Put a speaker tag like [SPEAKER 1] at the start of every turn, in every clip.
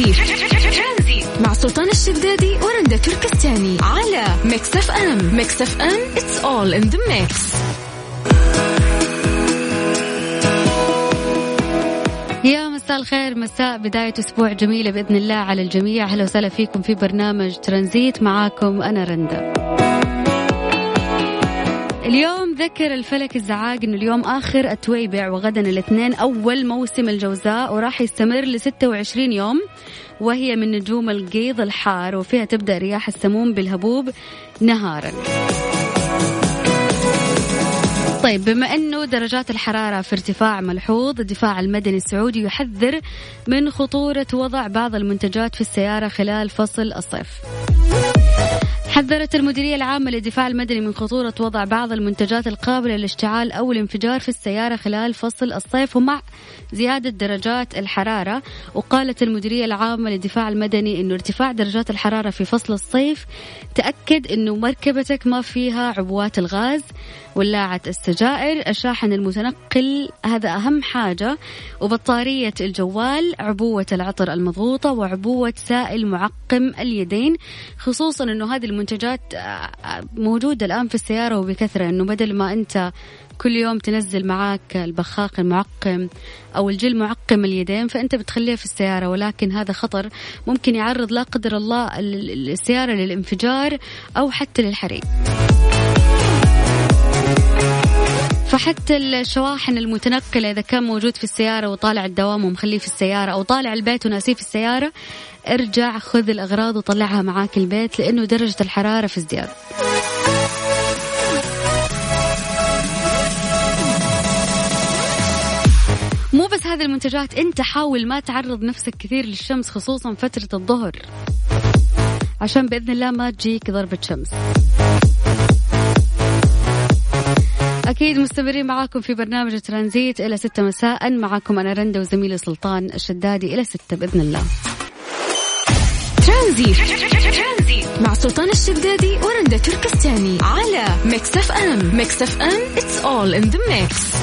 [SPEAKER 1] ترانزيت. مع سلطان الشدادي ورندا تركستاني. على Mix FM Mix FM it's all in the mix.
[SPEAKER 2] يا مساء الخير مساء بداية أسبوع جميلة بإذن الله على الجميع. أهلا وسهلا فيكم في برنامج ترانزيت. معاكم أنا رندا. اليوم ذكر الفلك الزعاق إنه اليوم آخر التويبع وغدا الاثنين أول موسم الجوزاء وراح يستمر ل 26 يوم وهي من نجوم القيض الحار وفيها تبدأ رياح السموم بالهبوب نهارا. طيب بما إنه درجات الحرارة في ارتفاع ملحوظ الدفاع المدني السعودي يحذر من خطورة وضع بعض المنتجات في السيارة خلال فصل الصيف. حذرت المديرية العامة للدفاع المدني من خطورة وضع بعض المنتجات القابلة للاشتعال أو الانفجار في السيارة خلال فصل الصيف ومع زيادة درجات الحرارة. وقالت المديرية العامة للدفاع المدني أنه ارتفاع درجات الحرارة في فصل الصيف تأكد أنه مركبتك ما فيها عبوات الغاز ولاعة السجائر. الشاحن المتنقل هذا أهم حاجة. وبطارية الجوال عبوة العطر المضغوطة وعبوة سائل معقم اليدين خصوصا أنه هذه المنتجات آه، موجودة الآن في السيارة وبكثرة أنه بدل ما أنت كل يوم تنزل معاك البخاخ المعقم أو الجل معقم اليدين فأنت بتخليها في السيارة ولكن هذا خطر ممكن يعرض لا قدر الله السيارة للانفجار أو حتى للحريق. فحتى الشواحن المتنقلة إذا كان موجود في السيارة وطالع الدوام ومخليه في السيارة أو طالع البيت وناسيه في السيارة ارجع خذ الأغراض وطلعها معاك البيت لأنه درجة الحرارة في ازدياد. مو بس هذه المنتجات انت حاول ما تعرض نفسك كثير للشمس خصوصا فترة الظهر. عشان بإذن الله ما تجيك ضربة شمس. أكيد مستمرين معاكم في برنامج ترانزيت إلى ستة مساء. معاكم أنا رندا وزميلي سلطان الشدادي إلى ستة بإذن الله.
[SPEAKER 1] ترانزيت مع سلطان الشدادي ورندا تركستاني على Mix FM Mix FM it's all in the mix.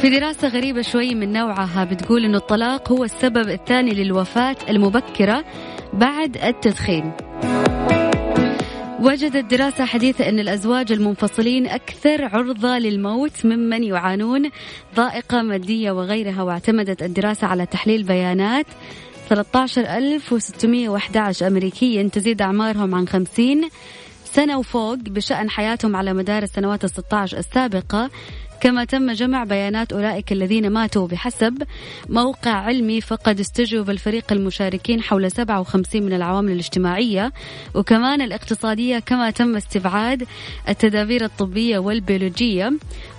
[SPEAKER 2] في دراسة غريبة شوي من نوعها بتقول أنه الطلاق هو السبب الثاني للوفاة المبكرة بعد التدخين. وجدت دراسة حديثة أن الأزواج المنفصلين أكثر عرضة للموت ممن يعانون ضائقة مادية وغيرها واعتمدت الدراسة على تحليل بيانات. 13611 أمريكيا تزيد أعمارهم عن 50 سنة وفوق بشأن حياتهم على مدار السنوات ال 16 السابقة. كما تم جمع بيانات أولئك الذين ماتوا بحسب موقع علمي فقد استجوب الفريق المشاركين حول 57 من العوامل الاجتماعية وكمان الاقتصادية كما تم استبعاد التدابير الطبية والبيولوجية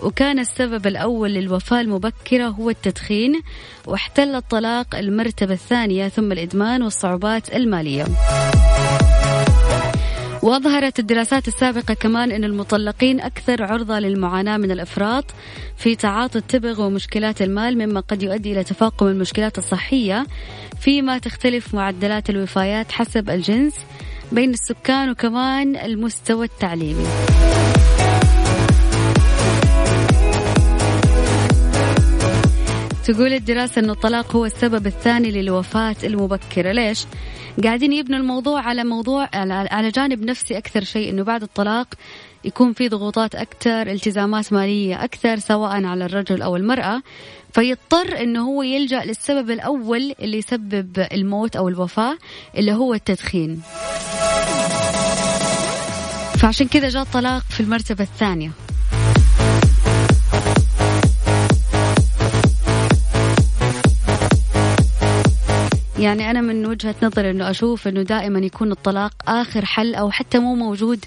[SPEAKER 2] وكان السبب الأول للوفاة المبكرة هو التدخين واحتل الطلاق المرتبة الثانية ثم الإدمان والصعوبات المالية. وأظهرت الدراسات السابقة كمان أن المطلقين أكثر عرضة للمعاناة من الإفراط في تعاطي التبغ ومشكلات المال مما قد يؤدي إلى تفاقم المشكلات الصحية فيما تختلف معدلات الوفايات حسب الجنس بين السكان وكمان المستوى التعليمي تقول الدراسة أن الطلاق هو السبب الثاني للوفاة المبكرة ليش؟ قاعدين يبنوا الموضوع على موضوع على جانب نفسي أكثر شيء أنه بعد الطلاق يكون في ضغوطات أكثر التزامات مالية أكثر سواء على الرجل أو المرأة. فيضطر أنه هو يلجأ للسبب الأول اللي يسبب الموت أو الوفاة اللي هو التدخين. فعشان كذا جاء الطلاق في المرتبة الثانية. يعني أنا من وجهة نظر أنه أشوف أنه دائما يكون الطلاق آخر حل أو حتى مو موجود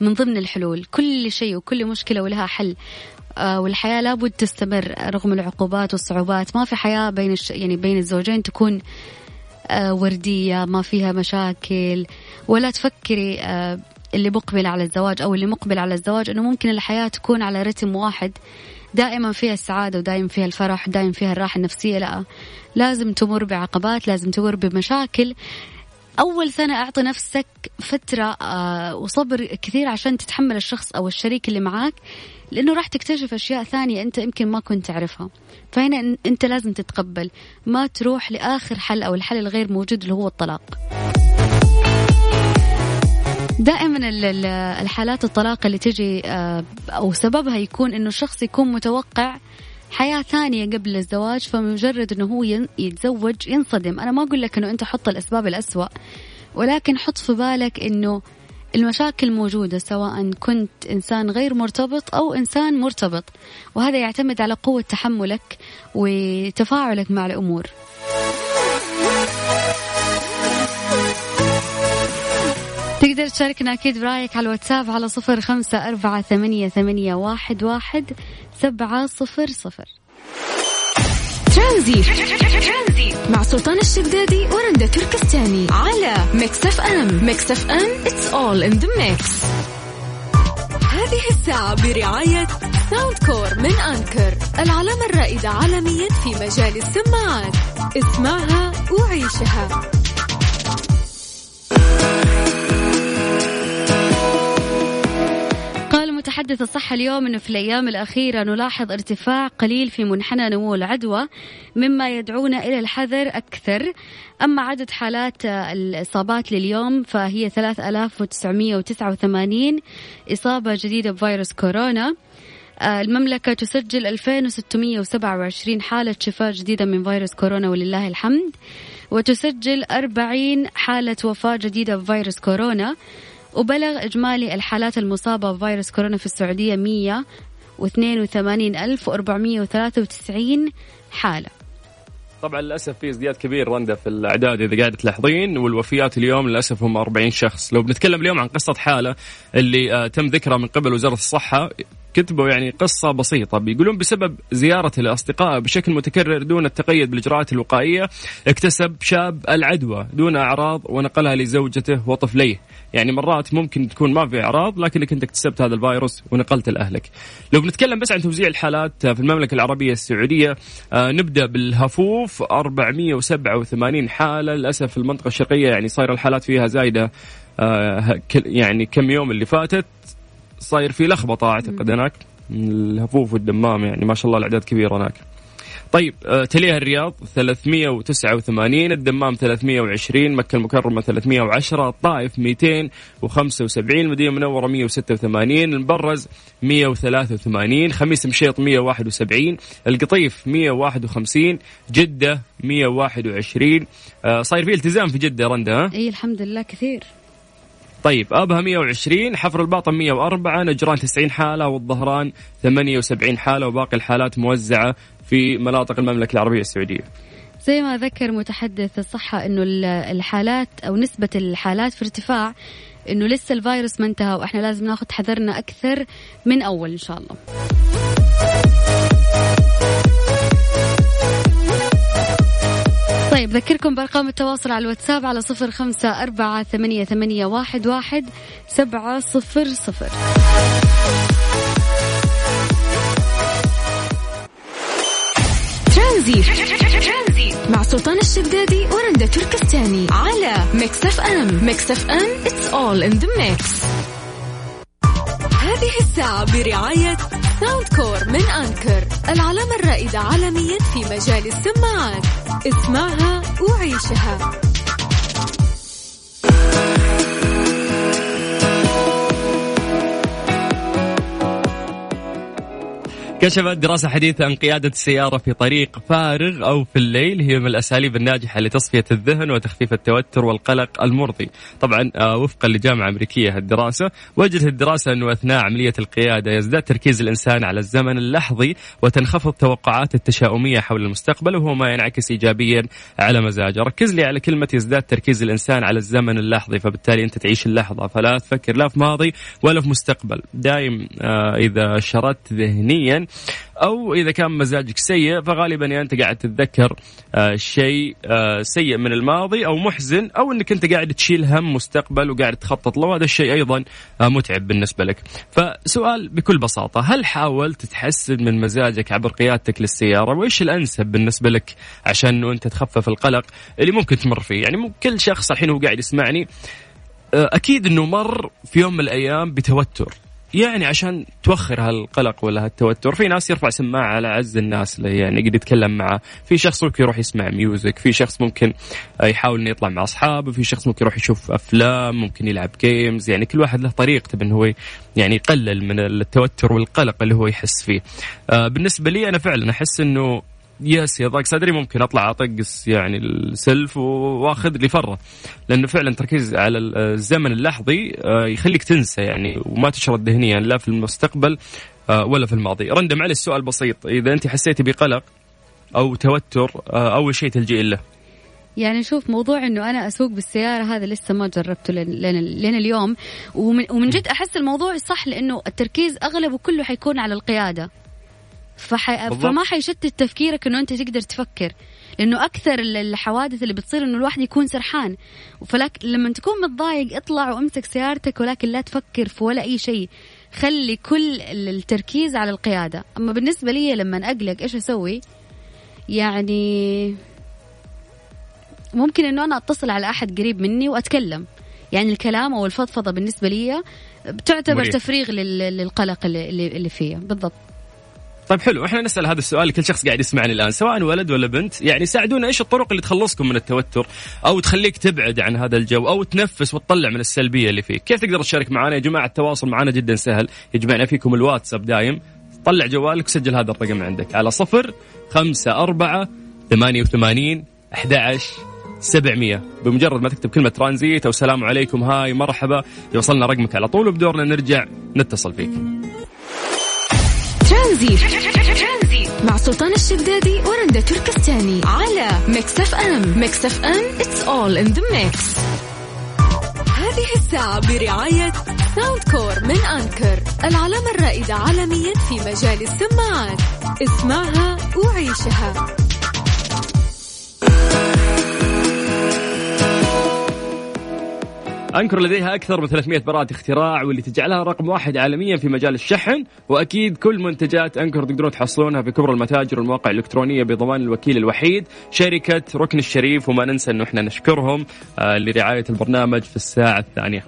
[SPEAKER 2] من ضمن الحلول. كل شيء وكل مشكلة ولها حل. آه والحياة لابد تستمر رغم العقوبات والصعوبات. ما في حياة بين الش... يعني بين الزوجين تكون آه وردية ما فيها مشاكل. ولا تفكري آه اللي مقبل على الزواج أو اللي مقبل على الزواج أنه ممكن الحياة تكون على رتم واحد. دائما فيها السعادة ودائما فيها الفرح ودائما فيها الراحة النفسية. لا لازم تمر بعقبات لازم تمر بمشاكل. أول سنة أعطي نفسك فترة آه، وصبر كثير عشان تتحمل الشخص أو الشريك اللي معاك لأنه راح تكتشف أشياء ثانية أنت يمكن ما كنت تعرفها. فهنا أنت لازم تتقبل ما تروح لآخر حل أو الحل الغير موجود اللي هو الطلاق. دائما الحالات الطلاق اللي تجي آه، أو سببها يكون إنه الشخص يكون متوقع حياة ثانية قبل الزواج فمجرد إنه هو يتزوج ينصدم. أنا ما أقول لك إنه أنت حط الأسباب الأسوأ ولكن حط في بالك إنه المشاكل موجودة سواء كنت إنسان غير مرتبط أو إنسان مرتبط وهذا يعتمد على قوة تحملك وتفاعلك مع الأمور. تقدر تشاركنا أكيد برأيك على الواتساب على صفر خمسة أربعة ثمانية, ثمانية واحد, واحد سبعة صفر صفر.
[SPEAKER 1] ترانزيت مع سلطان الشدادي ورندا تركستاني على Mix FM. Mix FM it's all in the mix. هذه الساعة برعاية Soundcore من Anker العلامة الرائدة عالميا في مجال السماعات. اسمعها وعيشها.
[SPEAKER 2] متحدث الصحة اليوم أنه في الأيام الأخيرة نلاحظ ارتفاع قليل في منحنى نمو العدوى مما يدعونا إلى الحذر أكثر. أما عدد حالات الإصابات لليوم فهي 3989 إصابة جديدة بفيروس كورونا. آه، المملكة تسجل 2627 حالة شفاء جديدة من فيروس كورونا ولله الحمد وتسجل 40 حالة وفاة جديدة بفيروس كورونا. وبلغ إجمالي الحالات المصابة بفيروس كورونا في السعودية 182493 حالة.
[SPEAKER 3] طبعا للأسف في ازدياد كبير رندا في الأعداد إذا قاعدة تلاحظين والوفيات اليوم للأسف هم 40 شخص، لو بنتكلم اليوم عن قصة حالة اللي آه، تم ذكرها من قبل وزارة الصحة كتبوا يعني قصة بسيطة. بيقولون بسبب زيارة الأصدقاء بشكل متكرر دون التقيد بالإجراءات الوقائية اكتسب شاب العدوى دون أعراض ونقلها لزوجته وطفليه. يعني مرات ممكن تكون ما في أعراض لكنك أنت اكتسبت هذا الفيروس ونقلته لأهلك. لو بنتكلم بس عن توزيع الحالات في المملكة العربية السعودية آه نبدأ بالهفوف 487 حالة. للأسف في المنطقة الشرقية يعني صاير الحالات فيها زايدة آه يعني كم يوم اللي فاتت. صاير في لخبطة أعتقد هناك. الهفوف والدمام يعني ما شاء الله الأعداد كبيرة هناك. طيب آه، تليها الرياض 389 الدمام 320 مكة المكرمة 310 الطائف 275 المدينة المنورة 186 المبرز 183 خميس مشيط 171 القطيف 151 جدة 121 آه، صاير في التزام في جدة رندا
[SPEAKER 2] إي الحمد لله كثير.
[SPEAKER 3] طيب أبها 120 حفر الباطن 104 نجران 90 حالة والظهران 78 حالة وباقي الحالات موزعة في مناطق المملكة العربية السعودية.
[SPEAKER 2] زي ما ذكر متحدث الصحة أنه الحالات أو نسبة الحالات في ارتفاع أنه لسه الفيروس ما انتهى وإحنا لازم ناخذ حذرنا أكثر من أول إن شاء الله. طيب ذكركم بأرقام التواصل على الواتساب على صفر خمسة أربعة ثمانية, ثمانية واحد, واحد سبعة صفر صفر.
[SPEAKER 1] ترانزيت. مع سلطان الشدادي ورندا تركستاني على Mix FM. Mix FM it's all in the mix. هذه الساعة برعاية Soundcore من Anker العلامة الرائدة عالميا في مجال السماعات. اسمعها وعيشها.
[SPEAKER 3] كشفت دراسة حديثة أن قيادة السيارة في طريق فارغ أو في الليل هي من الأساليب الناجحة لتصفية الذهن وتخفيف التوتر والقلق المرضي. طبعا آه، وفقا لجامعة أمريكية الدراسة وجدت الدراسة أنه أثناء عملية القيادة يزداد تركيز الإنسان على الزمن اللحظي وتنخفض توقعات التشاؤمية حول المستقبل وهو ما ينعكس إيجابيا على مزاجه. ركز لي على كلمة يزداد تركيز الإنسان على الزمن اللحظي فبالتالي أنت تعيش اللحظة. فلا تفكر لا في ماضي ولا في مستقبل. دايم آه، إذا شردت ذهنيا أو إذا كان مزاجك سيء فغالبا يا أنت قاعد تتذكر آه شيء آه سيء من الماضي أو محزن أو إنك أنت قاعد تشيل هم مستقبل وقاعد تخطط له هذا الشيء أيضا آه متعب بالنسبة لك. فسؤال بكل بساطة هل حاولت تحسن من مزاجك عبر قيادتك للسيارة؟ وإيش الأنسب بالنسبة لك عشان انه أنت تخفف القلق اللي ممكن تمر فيه؟ يعني كل شخص الحين هو قاعد يسمعني أكيد إنه مر في يوم من الأيام بتوتر. يعني عشان توخر هالقلق ولا هالتوتر. في ناس يرفع سماعة على عز الناس اللي يعني يقدر يتكلم معه. في شخص ممكن يروح يسمع ميوزك في شخص ممكن يحاول إنه يطلع مع أصحابه. في شخص ممكن يروح يشوف أفلام ممكن يلعب games يعني كل واحد له طريقته بأنه هو يعني يقلل من التوتر والقلق اللي هو يحس فيه. آه، بالنسبة لي أنا فعلا أحس إنه yes إذا ضاق صدري ممكن أطلع أطقس يعني السلف وأخذ لي فرة. لأنه فعلا تركيز على الزمن اللحظي آه، يخليك تنسى يعني وما تشرد ذهنيا لا في المستقبل آه، ولا في الماضي. رندا معلش سؤال بسيط. إذا أنت حسيتي بقلق أو توتر آه، أول شيء تلجئي له.
[SPEAKER 2] يعني شوف موضوع إنه أنا أسوق بالسيارة هذا لسه ما جربته لين لين اليوم. ومن, ومن جد أحس الموضوع صح لأنه التركيز أغلبه كله حيكون على القيادة. فحي... فما حيشتت تفكيرك إنه أنت تقدر تفكر. لأنه أكثر الحوادث اللي بتصير إنه الواحد يكون سرحان. فلك لما تكون متضايق اطلع وامسك سيارتك ولكن لا تفكر في ولا أي شيء. خلي كل التركيز على القيادة. أما بالنسبة لي لما أقلق إيش أسوي؟ يعني ممكن إنه أنا أتصل على أحد قريب مني وأتكلم. يعني الكلام أو الفضفضة بالنسبة لي بتعتبر مريح. تفريغ للقلق اللي, اللي فيه بالضبط.
[SPEAKER 3] طيب حلو. إحنا نسأل هذا السؤال لكل شخص قاعد يسمعني الآن سواء ولد ولا بنت. يعني ساعدونا إيش الطرق اللي تخلصكم من التوتر؟ أو تخليك تبعد عن هذا الجو أو تنفس وتطلع من السلبية اللي فيك. كيف تقدر تشارك معنا يا جماعة؟ التواصل معنا جدا سهل. يجمعنا فيكم الواتساب دايم. طلع جوالك وسجل هذا الرقم عندك على صفر خمسة أربعة ثمانية وثمانين أحد عشر سبعمية. بمجرد ما تكتب كلمة ترانزيت أو سلام عليكم هاي مرحبا يوصلنا رقمك على طول. وبدورنا نرجع نتصل فيك.
[SPEAKER 1] ترانزيت. مع سلطان الشدادي ورندا تركستاني على Mix FM. Mix FM it's all in the mix. هذه الساعة برعاية Soundcore من Anker العلامة الرائدة عالميا في مجال السماعات. اسمعها وعيشها.
[SPEAKER 3] Anker لديها أكثر من 300 براءة اختراع واللي تجعلها رقم واحد عالميا في مجال الشحن. وأكيد كل منتجات Anker تقدرون تحصلونها في كبرى المتاجر والمواقع الإلكترونية بضمان الوكيل الوحيد. شركة ركن الشريف وما ننسى أنه إحنا نشكرهم آه، لرعاية البرنامج في الساعة الثانية.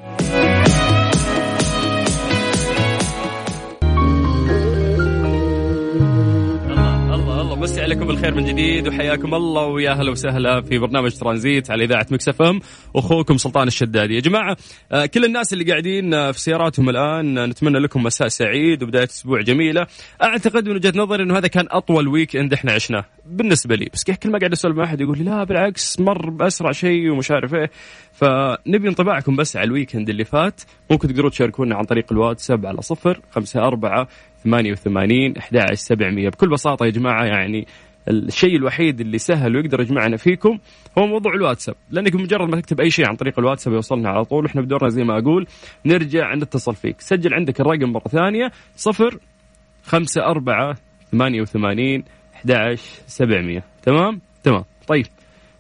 [SPEAKER 3] مسي عليكم بالخير من جديد وحياكم الله ويا هلا وسهلا في برنامج ترانزيت على إذاعة Mix FM أخوكم سلطان الشدادي. يا جماعة آه، كل الناس اللي قاعدين آه، في سياراتهم الآن آه، نتمنى لكم مساء سعيد وبداية أسبوع جميلة. أعتقد من وجهة نظري إنه هذا كان أطول weekend إحنا عشناه بالنسبة لي. بس كل ما قاعد أسولف مع أحد يقول لي لا بالعكس مر بأسرع شيء ومش عارف إيه. فنبي انطباعكم بس على الويكند اللي فات. ممكن تقدرون تشاركونا عن طريق الواتساب على صفر خمسة أربعة 88 11 700 بكل بساطة يا جماعة يعني الشيء الوحيد اللي سهل ويقدر يجمعنا فيكم هو موضوع الواتساب. لأنك بمجرد ما تكتب أي شيء عن طريق الواتساب يوصلنا على طول إحنا بدورنا زي ما أقول نرجع نتصل فيك. سجل عندك الرقم مرة ثانية صفر خمسة أربعة ثمانية وثمانين أحد سبعمية. تمام؟ تمام. طيب.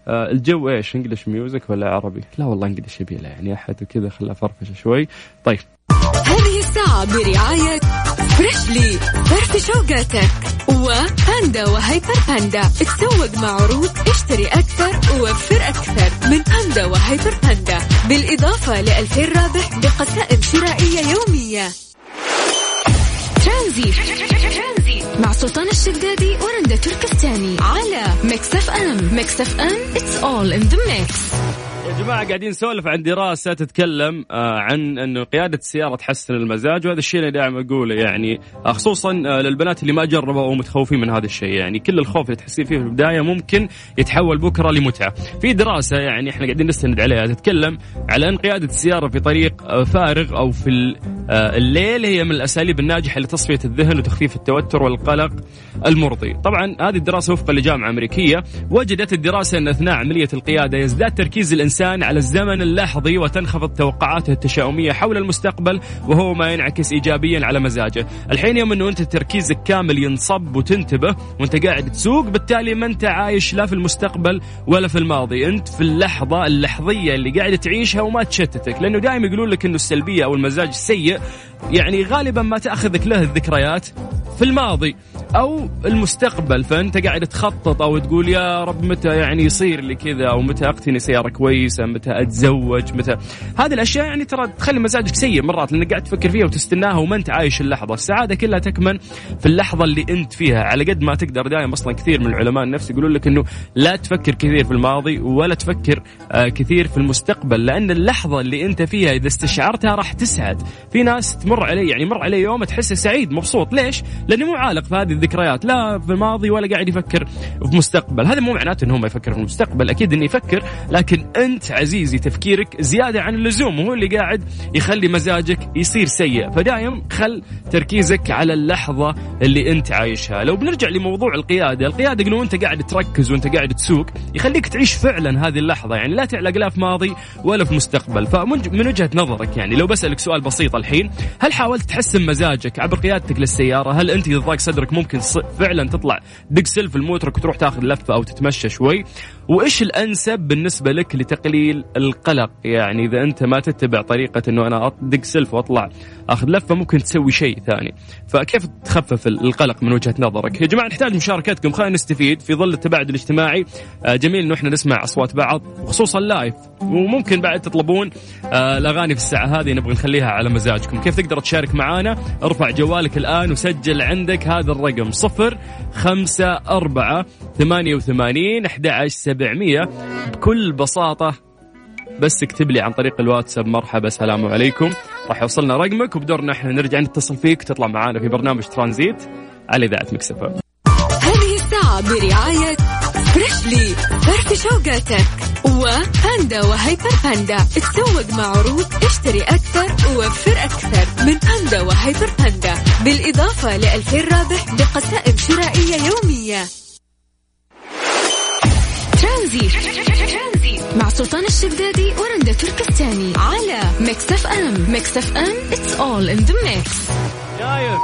[SPEAKER 3] آه الجو إيش؟ English music ولا عربي؟ لا والله English يبي يعني أحد وكذا خلها فرفشه شوي. طيب.
[SPEAKER 1] هذه الساعة برعاية Freshly فرفش أوقاتك. و Panda و Hyper Panda. تسوق مع عروض اشتري أكثر ووفر أكثر. من Panda و Hyper Panda. بالإضافة لألفين رابح بقسائم شرائية يومية. ترانزيت. مع سلطان الشدادي ورندا تركستاني. على Mix FM. Mix FM it's all in the mix.
[SPEAKER 3] يا جماعة قاعدين نسولف عن دراسة تتكلم آه، عن انه قيادة السيارة تحسن المزاج وهذا الشيء اللي دائما أقوله يعني آه، خصوصا آه، للبنات اللي ما جربوا أو متخوفين من هذا الشيء يعني كل الخوف اللي تحسين فيه في البداية ممكن يتحول بكرة لمتعة. في دراسة يعني إحنا قاعدين نستند عليها تتكلم على إن قيادة السيارة في طريق فارغ أو في الليل هي من الأساليب الناجحة لتصفية الذهن وتخفيف التوتر والقلق المرضي. طبعا هذه الدراسة وفقا لجامعة أمريكية وجدت الدراسة إن أثناء عملية القيادة يزداد تركيز الإنسان الإنسان على الزمن اللحظي وتنخفض توقعاته التشاؤمية حول المستقبل وهو ما ينعكس إيجابيا على مزاجه. الحين يوم أنه أنت تركيزك كامل ينصب وتنتبه وأنت قاعد تسوق بالتالي ما أنت عايش لا في المستقبل ولا في الماضي. أنت في اللحظة اللحظية اللي قاعد تعيشها وما تشتتك. لأنه دائما يقولون لك أنه السلبية أو المزاج السيء يعني غالبا ما تأخذك له الذكريات في الماضي. أو المستقبل فأنت قاعد تخطط أو تقول يا رب متى يعني يصير لي كذا أو متى أقتني سيارة كويسة متى أتزوج متى. هذه الأشياء يعني ترى تخلي مزاجك سيء مرات لأنك قاعد تفكر فيها وتستناها وما أنت عايش اللحظة. السعادة كلها تكمن في اللحظة اللي أنت فيها. على قد ما تقدر دائما أصلا كثير من العلماء النفس يقولون لك إنه لا تفكر كثير في الماضي ولا تفكر آه كثير في المستقبل لأن اللحظة اللي أنت فيها إذا استشعرتها راح تسعد. في ناس تمر علي يعني مر علي يوم تحسه سعيد مبسوط. ليش؟ لأنه مو عالق في هذه الذكريات لا في الماضي ولا قاعد يفكر في مستقبل. هذا مو معناته إنه ما يفكر في المستقبل أكيد إنه يفكر لكن أنت عزيزي تفكيرك زيادة عن اللزوم وهو اللي قاعد يخلي مزاجك يصير سيء. فدايم خل تركيزك على اللحظة اللي أنت عايشها. لو بنرجع لموضوع القيادة القيادة إنه أنت قاعد تركز وأنت قاعد تسوق يخليك تعيش فعلا هذه اللحظة. يعني لا تعلق لا في ماضي ولا في مستقبل. فمن وجهة نظرك يعني لو بسألك سؤال بسيط الحين هل حاولت تحسن مزاجك عبر قيادتك للسيارة؟ هل أنت اذا ضاق صدرك ممكن فعلا تطلع دق سلف الموترك وتروح تاخذ لفة أو تتمشى شوي. وإيش الأنسب بالنسبة لك لتقليل القلق؟ يعني إذا أنت ما تتبع طريقة إنه أنا ادق سلف وأطلع أخذ لفة ممكن تسوي شيء ثاني. فكيف تخفف القلق من وجهة نظرك؟ يا جماعة نحتاج مشاركتكم. خلينا نستفيد في ظل التباعد الاجتماعي. آه، جميل إنه إحنا نسمع أصوات بعض خصوصا لايف. وممكن بعد تطلبون آه، الأغاني في الساعة هذه نبغى نخليها على مزاجكم. كيف تقدر تشارك معنا ارفع جوالك الآن وسجل عندك هذا الرقم صفر خمسة أربعة ثمانية وثمانين أحد سبعمية بكل بساطة بس اكتب لي عن طريق الواتساب مرحبا السلام عليكم. راح يوصلنا رقمك وبدورنا إحنا نرجع نتصل فيك تطلع معانا في برنامج ترانزيت على إذاعة Mix FM
[SPEAKER 1] هذه الساعة برعاية Freshly فرفش أوقاتك و Panda و Hyper Panda تسوق مع عروض اشتري أكثر ووفر أكثر. من Panda و Hyper Panda بالإضافة لألفين رابح بقسائم شرائية يومية. ترانزيت مع سلطان الشدادي ورندا تركستاني على Mix FM Mix FM it's all in the mix
[SPEAKER 3] شايف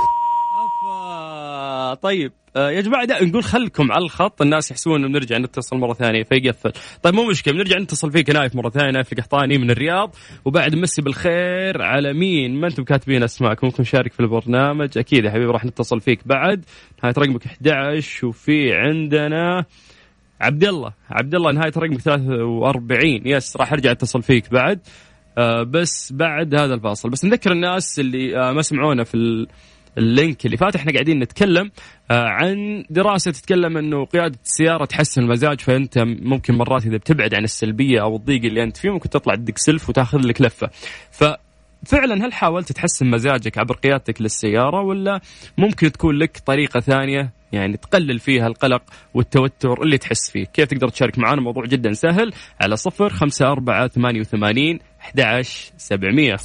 [SPEAKER 3] طيب آه يا جماعة نقول خلكم على الخط الناس يحسبون إنه بنرجع نتصل مرة ثانية فيقفل. طيب مو مشكلة بنرجع نتصل فيك نايف مرة ثانية نايف القحطاني من الرياض وبعد مسي بالخير على مين؟ ما أنتم كاتبين أسماءكم ممكن شارك في البرنامج. أكيد يا حبيبي راح نتصل فيك بعد. نهاية رقمك 11 وفي عندنا عبد الله عبد الله نهايه رقمك 43 yes راح أرجع أتصل فيك بعد. آه بس بعد هذا الفاصل. بس نذكر الناس اللي آه ما سمعونا في اللينك اللي فات. إحنا قاعدين نتكلم آه عن دراسة تتكلم إنه قيادة السيارة تحسن المزاج فأنت ممكن مرات إذا بتبعد عن السلبية أو الضيق اللي أنت فيه ممكن تطلع تدق سلف وتأخذ لك لفة. ف فعلا هل حاولت تحسن مزاجك عبر قيادتك للسيارة ولا ممكن تكون لك طريقة ثانية يعني تقلل فيها القلق والتوتر اللي تحس فيه. كيف تقدر تشارك معنا موضوع جدا سهل. على صفر خمسة أربعة ثمانية وثمانين أحد سبعمية.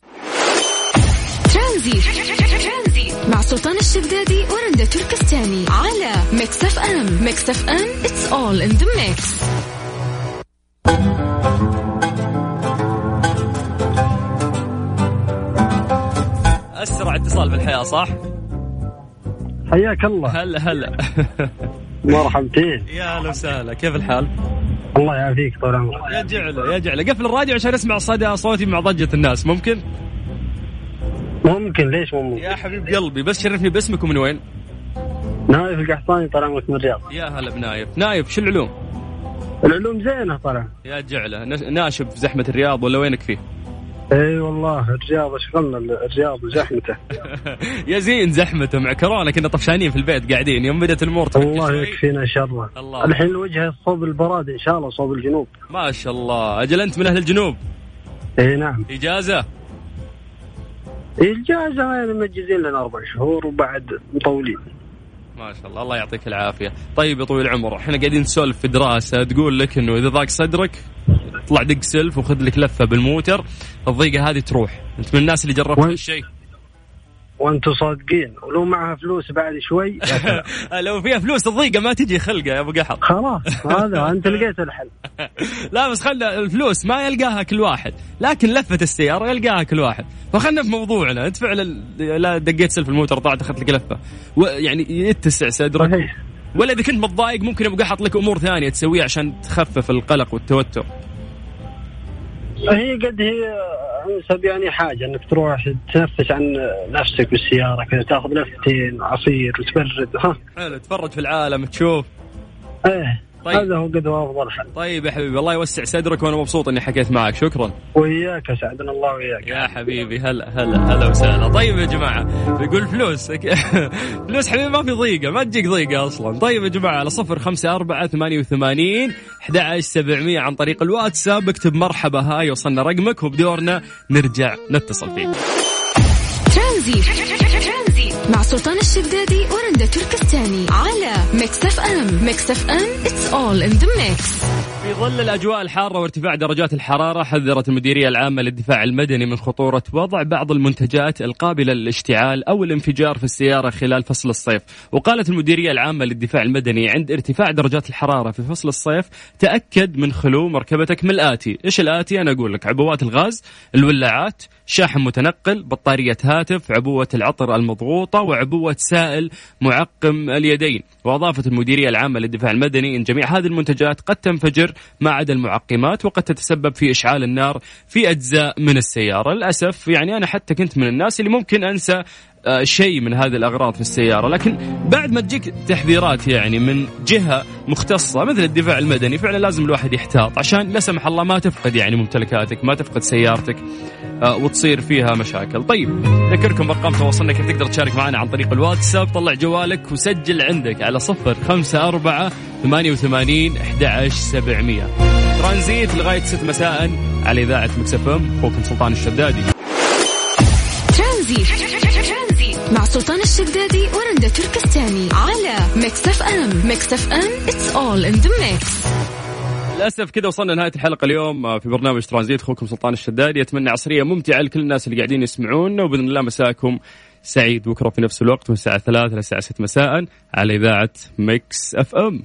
[SPEAKER 1] مع سلطان الشدادي ورندا تركستاني. على Mix FM Mix FM it's all in the mix.
[SPEAKER 3] أسرع اتصال في الحياة صح؟
[SPEAKER 4] حياك الله.
[SPEAKER 3] هلا هلا.
[SPEAKER 4] مرحبتين
[SPEAKER 3] يا أهلا وسهلا. كيف الحال؟
[SPEAKER 4] الله يعافيك طول عمرك.
[SPEAKER 3] يا جعله يا جعله قفل الراديو عشان اسمع صدى صوتي مع ضجة الناس. ممكن؟
[SPEAKER 4] ممكن ليش مو ممكن؟
[SPEAKER 3] يا حبيب قلبي بس شرفني باسمك ومن وين؟
[SPEAKER 4] نايف القحطاني طال عمرك من الرياض.
[SPEAKER 3] يا هلا بنايف. نايف شو العلوم؟
[SPEAKER 4] العلوم زينة طلع
[SPEAKER 3] يا جعلة ناشب في زحمة الرياض ولا وينك فيه؟
[SPEAKER 4] إي والله الرياض شغلنا الرياض زحمته.
[SPEAKER 3] يا زين زحمته مع كورونا كنا طفشانين في البيت قاعدين يوم بدأت الأمور
[SPEAKER 4] الله يكفينا شره الله. الحين الوجهه صوب البراد إن شاء الله صوب الجنوب.
[SPEAKER 3] ما شاء الله. أجل أنت من أهل الجنوب؟
[SPEAKER 4] إي نعم.
[SPEAKER 3] إجازة؟
[SPEAKER 4] الجائزة يعني مجزين لنا أربع شهور وبعد مطولين.
[SPEAKER 3] ما شاء الله. الله يعطيك العافية. طيب يا طويل العمر إحنا قاعدين نسولف في دراسة تقول لك إنه إذا ضاق صدرك اطلع دق سلف وخذ لك لفة بالموتر. الضيقة هذه تروح. أنت من الناس اللي جربت هالشيء
[SPEAKER 4] وأنتم صادقين. ولو معها فلوس بعد شوي.
[SPEAKER 3] لو فيها فلوس الضيقة ما تجي خلقة يا أبو قحط.
[SPEAKER 4] خلاص هذا أنت لقيت الحل.
[SPEAKER 3] لا بس خلنا الفلوس ما يلقاها كل واحد. لكن لفة السيارة يلقاها كل واحد. فخلنا في موضوعنا. انت فعلا لا دقيت سلف الموتر طلعت أخذت لك لفة. يعني يتسع صدرك. ولا إذا كنت متضايق ممكن أبو قحط لك أمور ثانية تسويها عشان تخفف القلق والتوتر.
[SPEAKER 4] هي قد هي انسب يعني حاجة إنك تروح تنفس عن نفسك بالسيارة كذا تاخذ لفتين عصير وتبرد ها؟
[SPEAKER 3] حلو تفرج في العالم تشوف.
[SPEAKER 4] إيه. طيب. هذا هو قد هو أفضل حل.
[SPEAKER 3] طيب يا حبيبي الله يوسع صدرك وأنا مبسوط إني حكيت معك. شكرا.
[SPEAKER 4] وياك أسعدنا الله وياك
[SPEAKER 3] يا حبيبي هلا هلا هلا وسهلا. طيب يا جماعة يقول فلوس. فلوس حبيبي ما في ضيقة ما تجيك ضيقة أصلا. طيب يا جماعة على صفر خمسة أربعة ثمانية وثمانين أحد سبعمية عن طريق الواتساب. اكتب مرحبا hi وصلنا رقمك وبدورنا نرجع نتصل فيك.
[SPEAKER 1] ترانزيت مع سلطان الشدادي تركستاني على Mix FM. Mix FM it's all in the mix
[SPEAKER 3] في ظل الأجواء الحارة وارتفاع درجات الحرارة حذرت المديرية العامة للدفاع المدني من خطورة وضع بعض المنتجات القابلة للاشتعال أو الانفجار في السيارة خلال فصل الصيف، وقالت المديرية العامة للدفاع المدني عند ارتفاع درجات الحرارة في فصل الصيف تأكد من خلو مركبتك من الآتي، إيش الآتي؟ أنا أقول لك عبوات الغاز، الولاعات، شاحن متنقل بطارية هاتف عبوة العطر المضغوطة وعبوة سائل معقم اليدين. وأضافت المديرية العامة للدفاع المدني أن جميع هذه المنتجات قد تنفجر ما عدا المعقمات وقد تتسبب في إشعال النار في أجزاء من السيارة. للأسف يعني أنا حتى كنت من الناس اللي ممكن أنسى شيء من هذه الأغراض في السيارة. لكن بعد ما تجيك تحذيرات يعني من جهة مختصة مثل الدفاع المدني فعلا لازم الواحد يحتاط. عشان لا سمح الله ما تفقد يعني ممتلكاتك ما تفقد سيارتك آه، وتصير فيها مشاكل. طيب ذكركم ارقام تواصلنا كيف تقدر تشارك معنا عن طريق الواتساب. طلع جوالك وسجل عندك على صفر خمسة أربعة ثمانية وثمانين أحد سبعمية. ترانزيت لغاية ست مساء على إذاعة مكسفم أخوكم سلطان الشدادي.
[SPEAKER 1] ترانزيت. مع سلطان الشدادي ورندا تركستاني على Mix FM Mix FM it's all in the mix
[SPEAKER 3] للأسف كذا وصلنا نهايه الحلقة اليوم آه، في برنامج ترانزيت. أخوكم سلطان الشدادي أتمنى عصرية ممتعة لكل الناس اللي قاعدين يسمعونا وبإذن الله مساكم سعيد بكره في نفس الوقت من الساعة 3 إلى الساعة 6 مساء على إذاعة Mix FM